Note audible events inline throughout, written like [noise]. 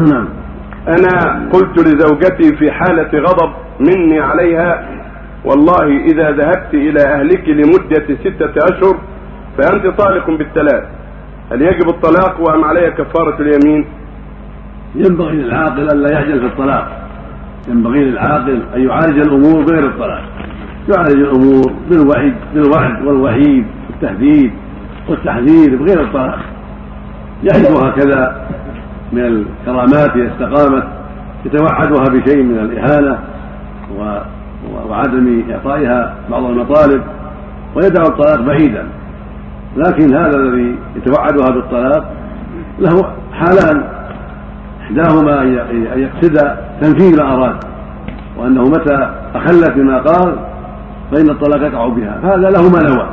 نعم. أنا قلت لزوجتي في حالة غضب مني عليها والله إذا ذهبت إلى أهلك لمدة ستة أشهر فأنت طالق بالثلاث هل يجب الطلاق وأم علي كفارة اليمين؟ ينبغي للعاقل ألا يعجل في الطلاق. ينبغي للعاقل أن يعالج الأمور بغير الطلاق. يعالج الأمور بالوعد بالوعد والوعيد والتهديد والتحذير بغير الطلاق. يعرفها كذا من الكرامات إذا استقامت يتوعدها بشيء من الإهانة وعدم إعطائها بعض المطالب ويدع الطلاق بعيدا. لكن هذا الذي يتوعدها بالطلاق له حالان. إحداهما أن يقصد تنفيذ ما اراد وأنه متى أخلت بما قال فإن الطلاق يقع بها. فهذا له ما نوى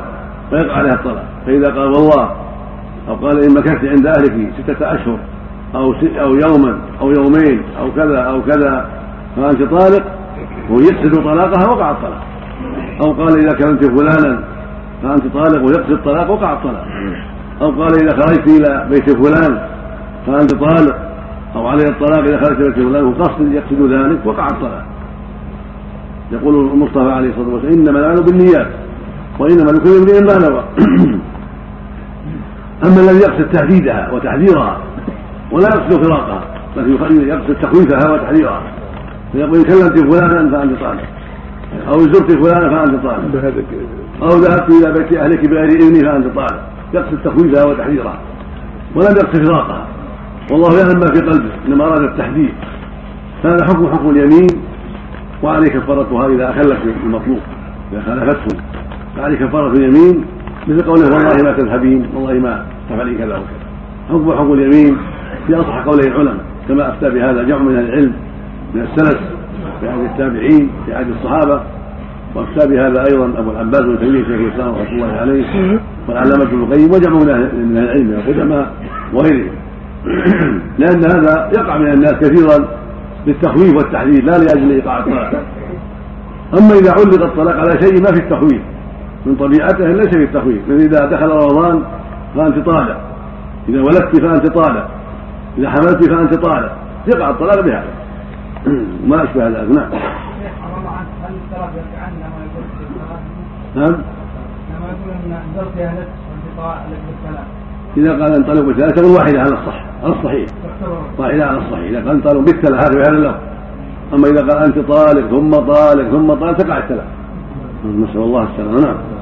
ويقع عليها الطلاق. فإذا قال والله أو قال إن مكثت عند أهلك ستة أشهر أو أو يوما أو يومين أو كذا أو كذا فأنت طالق ويقصد طلاقها وقع الطلاق. أو قال إذا كلمت فلانا فأنت طالق ويقصد الطلاق وقع الطلاق. أو قال إذا خرجت إلى بيت فلان فأنت طالق. أو علي الطلاق إذا خرجت إلى بيت فلان وقصد يقصد ذلك وقع الطلاق. يقول المصطفى عليه الصلاة والسلام إنما الأعمال بالنيات وإنما لكل امرئ ما نوى. [clears throat] أما الذي يقصد تهديدها وتحذيرها ولا يقصد فراقها لكن يقصد تخويفها وتحذيرها فيقول إن كلمت فلانا فأنت طالب أو زرت فلانا فأنت طالب أو ذهبت إلى بيت أهلك بغير اذني فأنت طالب يقصد تخويفها وتحذيرها ولم يقصد فراقها. والله يعلم ما في قلبه إنما أراد التحذير. هذا حكم حكم اليمين. وعليه كفارتها إذا أخلت المطلوب إذا خالفته. فعليه كفاره اليمين مثل قوله والله ما تذهبين والله ما تفعلي كذا وكذا. حكم حكم اليمين. في اصح قولي العلماء كما أفتى بهذا جمع من العلم من السلف في عهد التابعين في عهد الصحابة وأفتى بهذا أيضا أبو العباس بن تيمية شيخ الإسلام رحمه الله عليه والعلامة ابن القيم وجمع من العلم من القدماء وغيرهم. [clears throat] لأن هذا يقع من الناس كثيرا للتخويف والتحذير لا لأجل إيقاع الطلاق أما إذا علق الطلاق على شيء ما في التخويف من طبيعته ليس في التخويف إذا دخل رمضان فأنت طالع. إذا ولدت فأنت طالع. إذا حملت فأنت طالق يقع الطلاق بهذا ما أشبه ذلك. نعم. نعم. إذا قال انطلق بالثلاث تكون واحدة على الصح على الصحيح. واحدة على الصحيح. إذا قال انطلق بالثلاث هذا بهذا اللفظ. أما إذا قال أنت طالق ثم طالق ثم طالق تقع الثلاث نسأل الله السلامة. نعم.